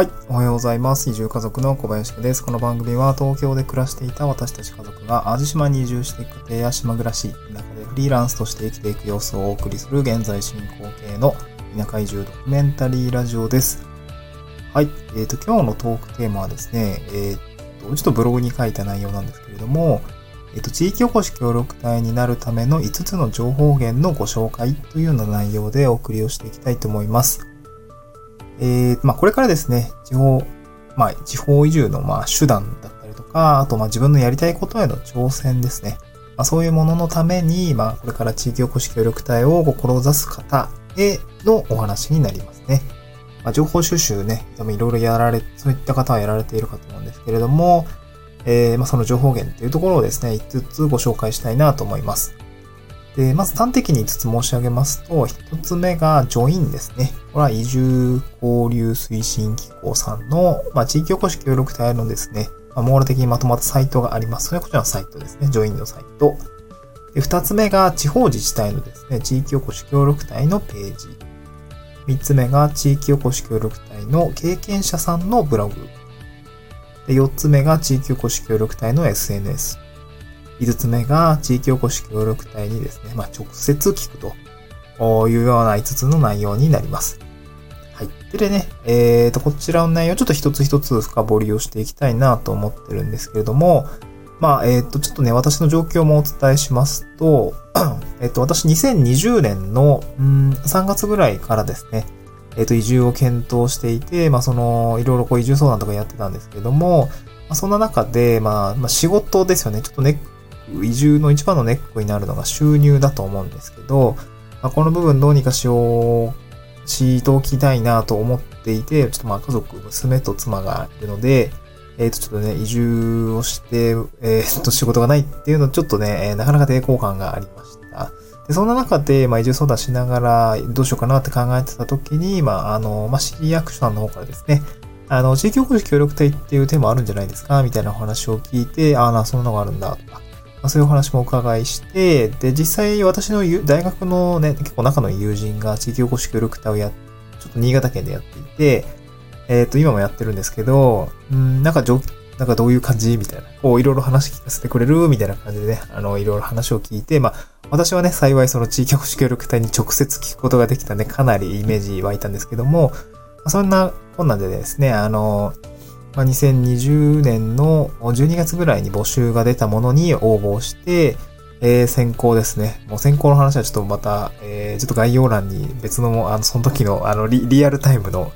はい。おはようございます。移住家族の小林家です。この番組は東京で暮らしていた私たち家族が淡路島に移住していく家庭や島暮らし、田舎でフリーランスとして生きていく様子をお送りする現在進行形の田舎移住ドキュメンタリーラジオです。はい。えっ、と、今日のトークテーマはですね、えっ、と、ちょっとブログに書いた内容なんですけれども、えっ、と、地域おこし協力隊になるための5つの情報源のご紹介というような内容でお送りをしていきたいと思います。えー、まあ、これからですね、地方、まあ、地方移住の、まあ、手段だったりとか、あと、まあ、自分のやりたいことへの挑戦ですね。まあ、そういうもののために、まあ、これから地域おこし協力隊を志す方へのお話になりますね。まあ、情報収集ね、多分いろいろやられ、そういった方はやられているかと思うんですけれども、えー、まあ、その情報源っていうところをですね、5つご紹介したいなと思います。で、まず端的に5つ申し上げますと、1つ目がジョインですね。これは移住交流推進機構さんの、まあ、地域おこし協力隊のですね、まあ、網羅的にまとまったサイトがあります。それはこちらのサイトですね。ジョインのサイト。で、2つ目が地方自治体のですね、地域おこし協力隊のページ。3つ目が地域おこし協力隊の経験者さんのブログ。で、4つ目が地域おこし協力隊の SNS。5つ目が地域おこし協力隊にですね、まあ、直接聞くというような5つの内容になります。はい。でね、えーと、こちらの内容ちょっと一つ一つ深掘りをしていきたいなと思ってるんですけれども、まあ、えっ、と、ちょっとね、私の状況もお伝えしますと、えっと、私2020年の、うん、3月ぐらいからですね、えっ、と、移住を検討していて、まあ、その、いろいろこう移住相談とかやってたんですけれども、まあ、そんな中で、まあ、まあ、仕事ですよね。ちょっとネッ、移住の一番のネックになるのが収入だと思うんですけど、まあ、この部分どうにかしよう、しておきたいなと思っていて、ちょっとまあ家族、娘と妻がいるので、えっ、と、ちょっとね、移住をして、えっ、と、仕事がないっていうの、ちょっとね、なかなか抵抗感がありました。で、そんな中で、まあ、移住相談しながら、どうしようかなって考えてた時に、まあ、あの、まあ、市役所さんの方からですね、あの、地域おこし協力隊っていうテーマあるんじゃないですかみたいなお話を聞いて、ああ、な、そんなのがあるんだ、とか。まあ、そういうお話もお伺いして、で、実際私の大学のね、結構仲の友人が地域おこし協力隊をやちょっと新潟県でやっていて、えっ、ー、と、今もやってるんですけど、んなんか、なんかどういう感じ？みたいな。こう、いろいろ話聞かせてくれる？みたいな感じでね、あの、いろいろ話を聞いて、まあ、私はね、幸いその地域おこし協力隊に直接聞くことができたね、かなりイメージ湧いたんですけども、ま、そんなこんなんでですね、あの、まあ、2020年の12月ぐらいに募集が出たものに応募して、えー、先行ですね。もう先行の話はちょっとまた、えー、ちょっと概要欄に別の、あの、その時の、あのリ、リアルタイムの、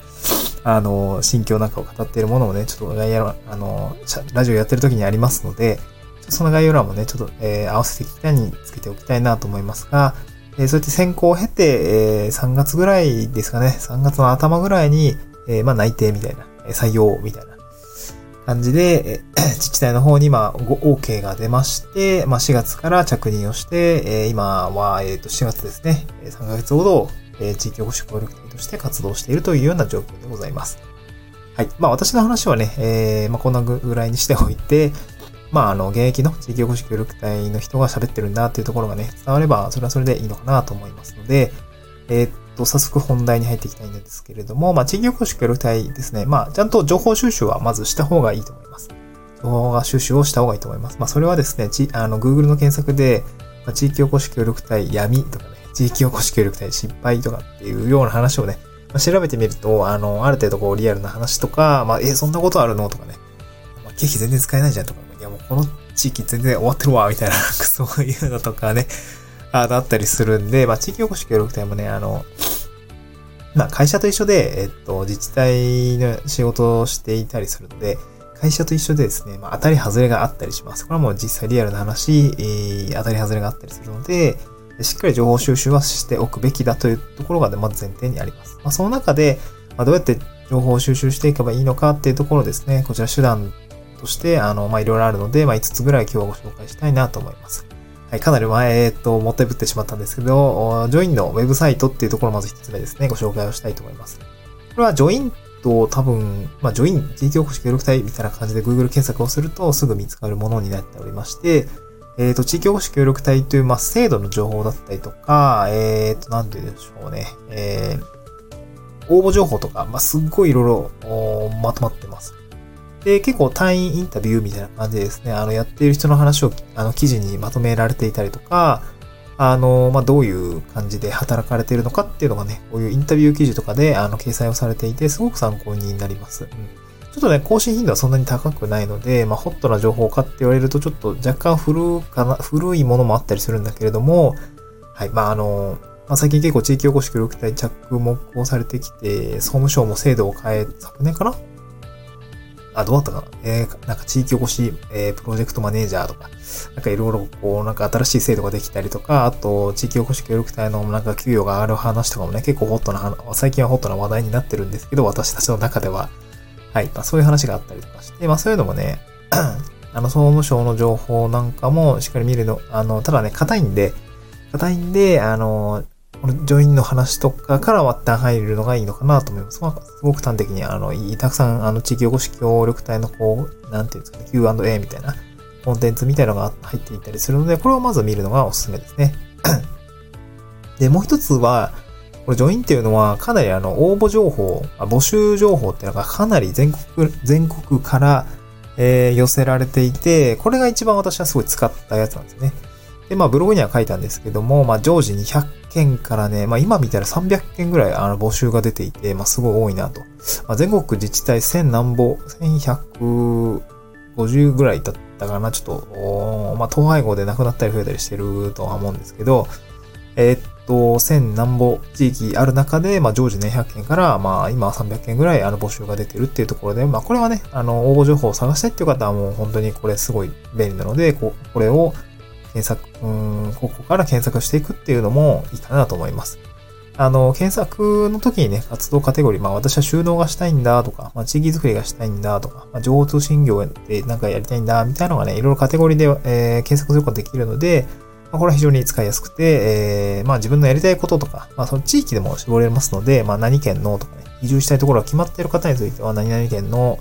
あの、心境なんかを語っているものもね、ちょっと概要欄、あの、ラジオやってる時にありますので、その概要欄もね、ちょっと、えー、合わせてきたにつけておきたいなと思いますが、えー、そうやって先行を経て、えー、3月ぐらいですかね、3月の頭ぐらいに、えー、まあ内定みたいな、採用みたいな感じで、え、自治体の方にまあ、OK が出まして、まあ4月から着任をして、え、今は、えっ、と4月ですね、3ヶ月ほど、え、地域おこし協力隊として活動しているというような状況でございます。はい。まあ私の話はね、え、まあこんなぐらいにしておいて、まああの、現役の地域おこし協力隊の人が喋ってるんだっていうところがね、伝われば、それはそれでいいのかなと思いますので、えー、と、早速本題に入っていきたいんですけれども、まあ地域おこし協力隊ですね、まあちゃんと情報収集はまずした方がいいと思います。情報収集をした方がいいと思います。まあそれはですね、ちあの、Google の検索で、まあ、地域おこし協力隊闇とかね、地域おこし協力隊失敗とかっていうような話をね、まあ、調べてみると、あの、ある程度こうリアルな話とか、まあ、え、そんなことあるのとかね、まあ、経費全然使えないじゃんとか、いやもうこの地域全然終わってるわ、みたいな、そういうのとかね、あだったりするんで、まあ、地域おこし協力隊もね、あの、まあ、会社と一緒で、えっと、自治体の仕事をしていたりするので、会社と一緒でですね、まあ、当たり外れがあったりします。これはもう実際リアルな話、えー、当たり外れがあったりするので、しっかり情報収集はしておくべきだというところが、まず前提にあります。まあ、その中で、まあ、どうやって情報を収集していけばいいのかっていうところですね、こちら手段として、あの、まあ、いろいろあるので、まあ、5つぐらい今日はご紹介したいなと思います。はい、かなり前、えっと、もったいぶってしまったんですけど、ジョインのウェブサイトっていうところをまず1つ目ですね、ご紹介をしたいと思います。これはジョインと多分、まあ、ジョイン、地域おこし協力隊みたいな感じで Google 検索をするとすぐ見つかるものになっておりまして、えっ、ー、と、地域おこし協力隊という、まあ、制度の情報だったりとか、えっ、ー、と、なんて言うんでしょうね。え応募情報とか、まあ、すっごいいろいろまとまってます。で、結構単位インタビューみたいな感じでですね、あの、やっている人の話を、あの、記事にまとめられていたりとか、あの、まあ、どういう感じで働かれているのかっていうのがね、こういうインタビュー記事とかで、あの、掲載をされていて、すごく参考になります。うん。ちょっとね、更新頻度はそんなに高くないので、まあ、ホットな情報かって言われると、ちょっと若干古かな、古いものもあったりするんだけれども、はい、まあ、あの、まあ、最近結構地域おこし協力隊着目をされてきて、総務省も制度を変え、昨年かなあ、どうだったかな？えー、なんか地域おこし、えー、プロジェクトマネージャーとか、なんかいろいろこう、なんか新しい制度ができたりとか、あと、地域おこし協力隊のなんか給与が上がる話とかもね、結構ホットな、最近はホットな話題になってるんですけど、私たちの中では。はい。まあ、そういう話があったりとかして、まあ、そういうのもね、あの、総務省の情報なんかもしっかり見るの、あの、ただね、硬いんで、硬いんで、あの、このジョインの話とかから割った入るのがいいのかなと思います。まあ、すごく端的に、あの、たくさん、あの、地域おこし協力隊のこう、なんていうんですかね、Q&A みたいなコンテンツみたいなのが入っていたりするので、これをまず見るのがおすすめですね。で、もう一つは、これ、ジョインっていうのは、かなりあの、応募情報、募集情報っていうのがかなり全国、全国から、えー、寄せられていて、これが一番私はすごい使ったやつなんですね。で、まあブログには書いたんですけども、まあ常時200件からね、まあ今見たら300件ぐらいあの募集が出ていて、まあすごい多いなと。まあ、全国自治体1000何ぼ、1150ぐらいだったかな、ちょっと、まあ統廃合で亡くなったり増えたりしてるとは思うんですけど、えー、っと、1000何ぼ地域ある中で、まあ常時ね、100件から、まあ今は300件ぐらいあの募集が出てるっていうところで、まあこれはね、あの応募情報を探したいっていう方はもう本当にこれすごい便利なので、ここれを検索、うん、ここから検索していくっていうのもいいかなと思います。あの、検索の時にね、活動カテゴリー、まあ私は収納がしたいんだとか、まあ地域づくりがしたいんだとか、まあ情報通信業でなんかやりたいんだみたいなのがね、いろいろカテゴリーで、えー、検索することができるので、まあ、これは非常に使いやすくて、えー、まあ自分のやりたいこととか、まあその地域でも絞れますので、まあ何県のとかね、移住したいところが決まっている方については何々県の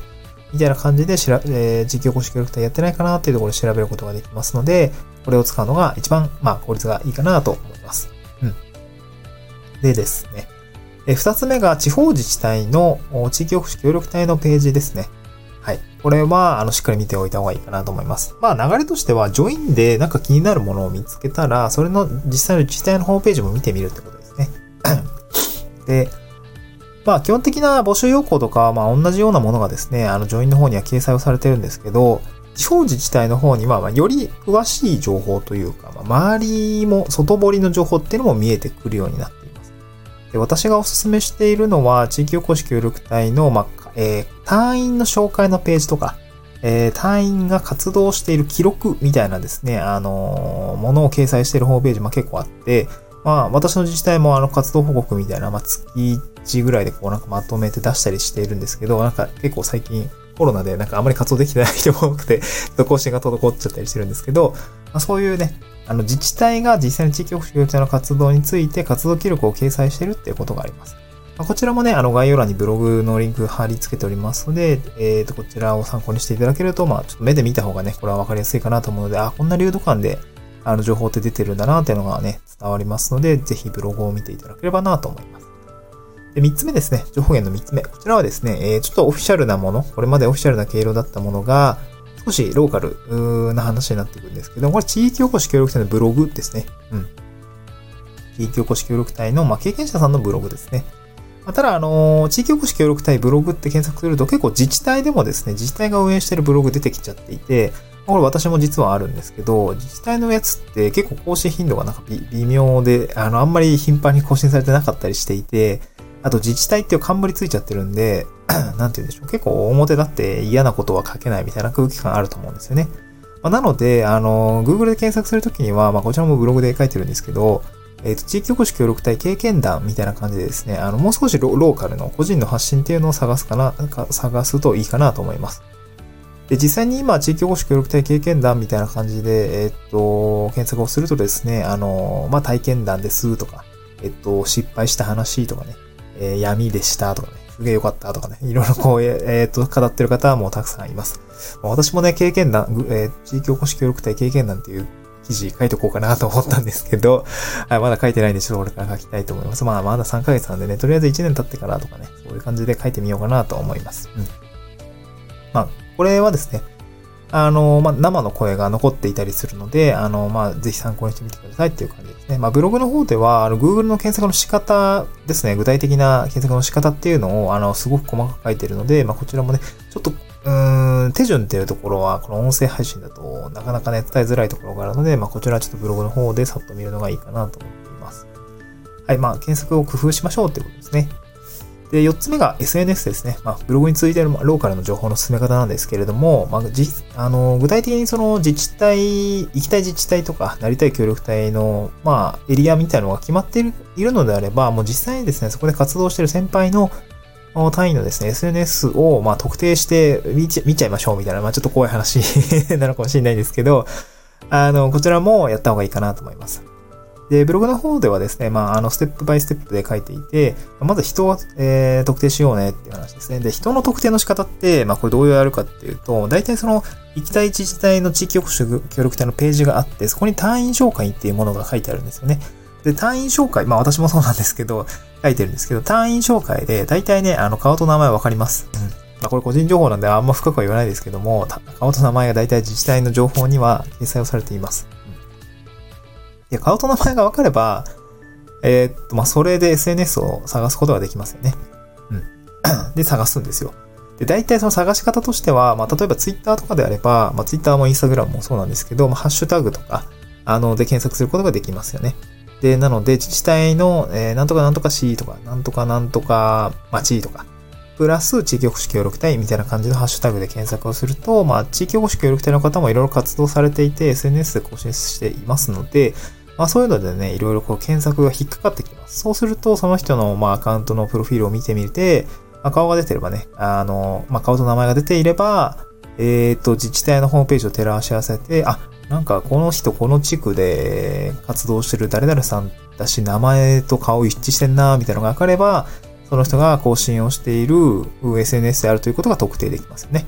みたいな感じでしら、えー、地域おこし協力隊やってないかなっていうところで調べることができますので、これを使うのが一番、まあ、効率がいいかなと思います。うん。でですね。え二つ目が地方自治体の地域おこし協力隊のページですね。はい。これは、あの、しっかり見ておいた方がいいかなと思います。まあ、流れとしては、ジョインでなんか気になるものを見つけたら、それの実際の自治体のホームページも見てみるってことですね。で、まあ基本的な募集要項とか、まあ同じようなものがですね、あの、ジョインの方には掲載をされてるんですけど、地方自治体の方には、ま、より詳しい情報というか、ま、周りも、外堀の情報っていうのも見えてくるようになっています。で私がお勧めしているのは、地域おこし協力隊の、まあ、えー、隊員の紹介のページとか、えー、隊員が活動している記録みたいなですね、あのー、ものを掲載しているホームページも結構あって、まあ、私の自治体もあの活動報告みたいな、まあ、月1ぐらいでこうなんかまとめて出したりしているんですけど、なんか結構最近コロナでなんかあまり活動できてない人も多くて、更新が滞っちゃったりしてるんですけど、まあ、そういうね、あの自治体が実際に地域保守協力隊の活動について活動記録を掲載してるっていうことがあります。まあ、こちらもね、あの概要欄にブログのリンク貼り付けておりますので、えっ、ー、と、こちらを参考にしていただけると、まあ、ちょっと目で見た方がね、これはわかりやすいかなと思うので、あ、こんな流動感で、あの、情報って出てるんだなっていうのがね、伝わりますので、ぜひブログを見ていただければなと思います。で、三つ目ですね。情報源の三つ目。こちらはですね、えー、ちょっとオフィシャルなもの、これまでオフィシャルな経路だったものが、少しローカルな話になっていくんですけど、これ地域おこし協力隊のブログですね。うん。地域おこし協力隊の、まあ、経験者さんのブログですね。まあ、ただ、あのー、地域おこし協力隊ブログって検索すると結構自治体でもですね、自治体が運営してるブログ出てきちゃっていて、これ私も実はあるんですけど、自治体のやつって結構更新頻度がなんか微妙で、あの、あんまり頻繁に更新されてなかったりしていて、あと自治体っていう冠ついちゃってるんで、なんて言うんでしょう。結構表だって嫌なことは書けないみたいな空気感あると思うんですよね。まあ、なので、あの、Google で検索するときには、まあ、こちらもブログで書いてるんですけど、えっ、ー、と、地域おこし協力隊経験談みたいな感じでですね、あの、もう少しローカルの個人の発信っていうのを探すかな、か探すといいかなと思います。で、実際に今、地域おこし協力隊経験談みたいな感じで、えっ、ー、と、検索をするとですね、あの、まあ、体験談ですとか、えっ、ー、と、失敗した話とかね、えー、闇でしたとかね、すげえ良かったとかね、いろいろこう、えっ、と、語ってる方はもうたくさんいます。私もね、経験談、えー、地域おこし協力隊経験談っていう記事書いとこうかなと思ったんですけど、はい、まだ書いてないんで、ちょっとこれから書きたいと思います。まあ、まだ3ヶ月なんでね、とりあえず1年経ってからとかね、そういう感じで書いてみようかなと思います。うん。まあ、これはですね、あの、まあ、生の声が残っていたりするので、あの、まあ、ぜひ参考にしてみてくださいっていう感じですね。まあ、ブログの方では、あの、Google の検索の仕方ですね、具体的な検索の仕方っていうのを、あの、すごく細かく書いてるので、まあ、こちらもね、ちょっと、うーん、手順っていうところは、この音声配信だと、なかなかね、伝えづらいところがあるので、まあ、こちらはちょっとブログの方でさっと見るのがいいかなと思っています。はい、まあ、検索を工夫しましょうってことですね。で、4つ目が SNS ですね。まあ、ブログについてるローカルの情報の進め方なんですけれども、まあ、じあの具体的にその自治体、行きたい自治体とか、なりたい協力隊の、まあ、エリアみたいなのが決まっているいるのであれば、もう実際にですね、そこで活動している先輩の単位のですね、SNS を、まあ、特定して見ちゃいましょうみたいな、まあ、ちょっと怖い話 なのかもしれないんですけど、あの、こちらもやった方がいいかなと思います。で、ブログの方ではですね、まあ、あの、ステップバイステップで書いていて、まず人を、えー、特定しようねっていう話ですね。で、人の特定の仕方って、まあ、これどうやるかっていうと、大体その、行きたい自治体の地域おこし協力隊のページがあって、そこに隊員紹介っていうものが書いてあるんですよね。で、隊員紹介、まあ私もそうなんですけど、書いてるんですけど、隊員紹介で、大体ね、あの、顔と名前わかります。うん。まあこれ個人情報なんであんま深くは言わないですけども、顔と名前が大体自治体の情報には掲載をされています。で、顔と名前が分かれば、えー、っと、まあ、それで SNS を探すことができますよね。うん。で、探すんですよ。で、大体その探し方としては、まあ、例えば Twitter とかであれば、まあ、Twitter も Instagram もそうなんですけど、まあ、ハッシュタグとか、あの、で検索することができますよね。で、なので、自治体の、えー、なんとかなんとか市とか、なんとかなんとか町とか、プラス地域おこし協力隊みたいな感じのハッシュタグで検索をすると、まあ、地域おこし協力隊の方もいろいろ活動されていて、SNS で更新していますので、まあそういうのでね、いろいろこう検索が引っかかってきます。そうすると、その人のまあアカウントのプロフィールを見てみて、まあ、顔が出てればね、あの、まあ顔と名前が出ていれば、えっ、ー、と、自治体のホームページを照らし合わせて、あ、なんかこの人この地区で活動してる誰々さんだし、名前と顔一致してんな、みたいなのがわかれば、その人が更新をしている SNS であるということが特定できますよね。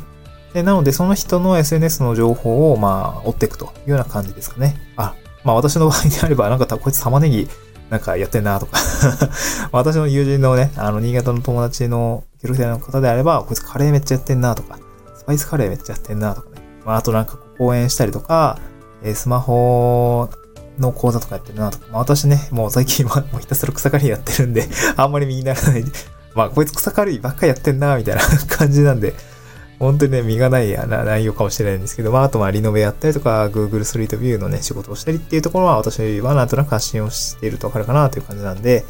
でなので、その人の SNS の情報を、まあ、追っていくというような感じですかね。あ、まあ私の場合であれば、なんかこいつ玉ねぎなんかやってんなとか 私の友人のね、あの、新潟の友達のゲルフェの方であれば、こいつカレーめっちゃやってんなとか、スパイスカレーめっちゃやってんなとかね。まああとなんか講演したりとか、えー、スマホの講座とかやってるなとか。まあ私ね、もう最近は もうひたすら草刈りやってるんであんまり身にならない。まあこいつ草刈りばっかりやってんなみたいな感じなんで、本当にね、身がない内容かもしれないんですけど、まあ、あとまあ、リノベやったりとか、Google ストリートビューのね、仕事をしたりっていうところは、私はなんとなく発信をしているとわかるかなという感じなんで、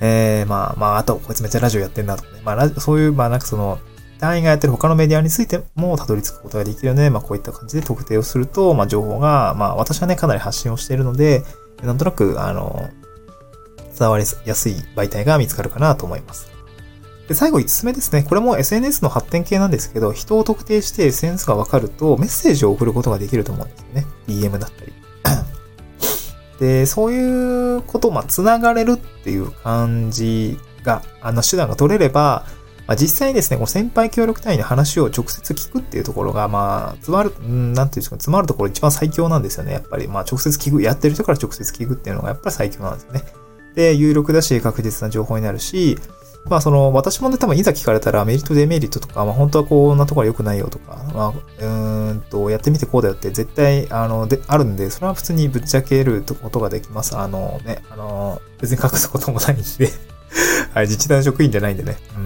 えー、まあ、まあ、あと、こいつめっちゃラジオやってんなとかね、まあ、そういう、まあ、なんかその、団員がやってる他のメディアについてもたどり着くことができるよね。まあ、こういった感じで特定をすると、まあ、情報が、まあ、私はね、かなり発信をしているので、なんとなく、あの、伝わりやすい媒体が見つかるかなと思います。で、最後5つ目ですね。これも SNS の発展系なんですけど、人を特定して SNS がわかるとメッセージを送ることができると思うんですよね。DM だったり。で、そういうこと、まあ、繋がれるっていう感じが、あの、手段が取れれば、まあ、実際にですね、この先輩協力隊員の話を直接聞くっていうところが、まあ、詰まる、んなんていうんですか、詰まるところ一番最強なんですよね。やっぱり、まあ、直接聞く、やってる人から直接聞くっていうのがやっぱり最強なんですよね。で、有力だし、確実な情報になるし、まあその、私もね、多分いざ聞かれたらメリット、デメリットとか、まあ本当はこんなところ良くないよとか、まあ、うんと、やってみてこうだよって絶対、あの、で、あるんで、それは普通にぶっちゃけることができます。あのね、あの、別に隠すこともないんで はい、自治体の職員じゃないんでね、う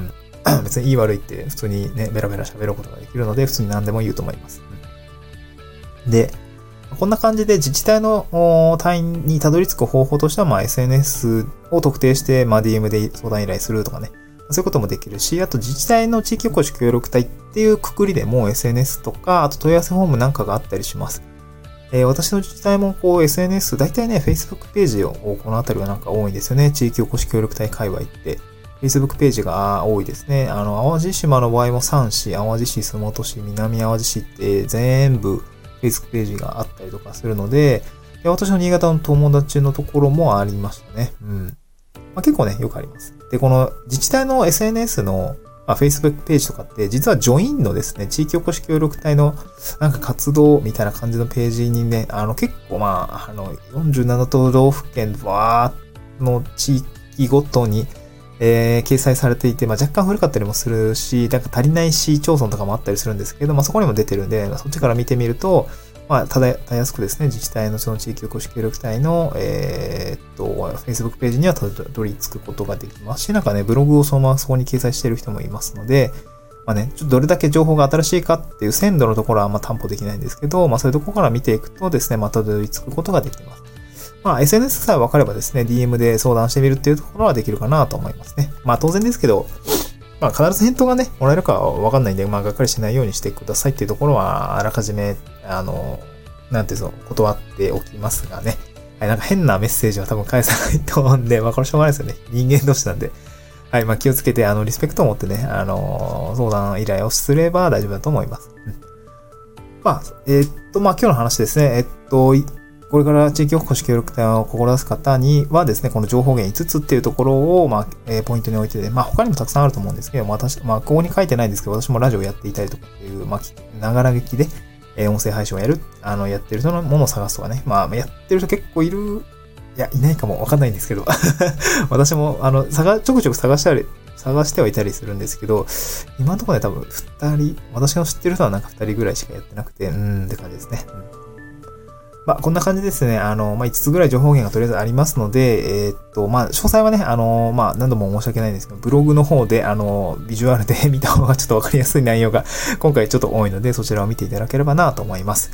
ん。別にいい悪いって普通にね、ベラベラ喋ることができるので、普通に何でも言うと思います。うん、で、こんな感じで自治体の隊員にたどり着く方法としては、まあ、SNS を特定して、まあ、DM で相談依頼するとかね。そういうこともできるし、あと自治体の地域おこし協力隊っていうくくりでも SNS とか、あと問い合わせフォームなんかがあったりします。えー、私の自治体もこう SNS、大体ね、Facebook ページをこの辺りはなんか多いんですよね。地域おこし協力隊界隈って。Facebook ページが多いですね。あの、淡路島の場合も3市、淡路市、洲本市、南淡路市って全部 Facebook ページがあったりとかするので、で私の新潟の友達のところもありましたね。うん。まあ、結構ね、よくあります。で、この自治体の SNS のまあ、Facebook ページとかって、実はジョインのですね、地域おこし協力隊のなんか活動みたいな感じのページにね、あの結構まあ、あの、47都道府県わーの地域ごとに、えー、掲載されていて、まあ、若干古かったりもするし、なんか足りない市町村とかもあったりするんですけど、まあ、そこにも出てるんで、そっちから見てみると、まあ、ただ、たやすくですね、自治体のその地域おこし協力隊の、えー、っと、Facebook ページにはたどり着くことができますし、なんかね、ブログをそのままそこに掲載している人もいますので、まあね、ちょっとどれだけ情報が新しいかっていう鮮度のところはあんま担保できないんですけど、まあそういうところから見ていくとですね、またどり着くことができます。まあ SNS さえ分かればですね、DM で相談してみるっていうところはできるかなと思いますね。まあ当然ですけど、まあ必ず返答がね、もらえるかは分かんないんで、まあがっかりしないようにしてくださいっていうところは、あらかじめ、あの、なんていうの、断っておきますがね。はい、なんか変なメッセージは多分返さないと思うんで、まあこれしょうがないですよね。人間同士なんで。はい、まあ気をつけて、あの、リスペクトを持ってね、あの、相談依頼をすれば大丈夫だと思います。うん、まあ、えー、っと、まあ今日の話ですね。えっと、これから地域おこし協力隊を志す方にはですね、この情報源5つっていうところを、まあ、えー、ポイントに置いてて、まあ、他にもたくさんあると思うんですけど、私、まあ、ここに書いてないんですけど、私もラジオやっていたりとかっていう、まあ、ながら劇で、えー、音声配信をやる、あの、やってる人のものを探すとかね、まあ、やってる人結構いる、いや、いないかもわかんないんですけど、私も、あの、探、ちょくちょく探したり、探してはいたりするんですけど、今のところね、多分、二人、私の知ってる人はなんか二人ぐらいしかやってなくて、うーんって感じですね。うんまあ、こんな感じですね。あの、まあ、5つぐらい情報源がとりあえずありますので、えー、っと、まあ、詳細はね、あの、まあ、何度も申し訳ないんですけど、ブログの方で、あの、ビジュアルで 見た方がちょっとわかりやすい内容が今回ちょっと多いので、そちらを見ていただければなと思います。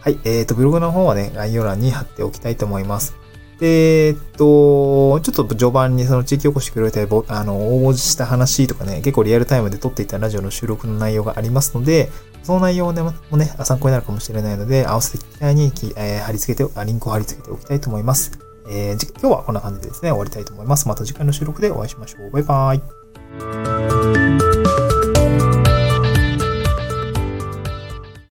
はい。えー、っと、ブログの方はね、概要欄に貼っておきたいと思います。で、えっと、ちょっと序盤にその地域おこしくれて、あの、応募した話とかね、結構リアルタイムで撮っていたラジオの収録の内容がありますので、その内容ね、もね、参考になるかもしれないので、合わせて機会に、え、貼り付けて、リンクを貼り付けておきたいと思います。えー、今日はこんな感じでですね、終わりたいと思います。また次回の収録でお会いしましょう。バイバーイ。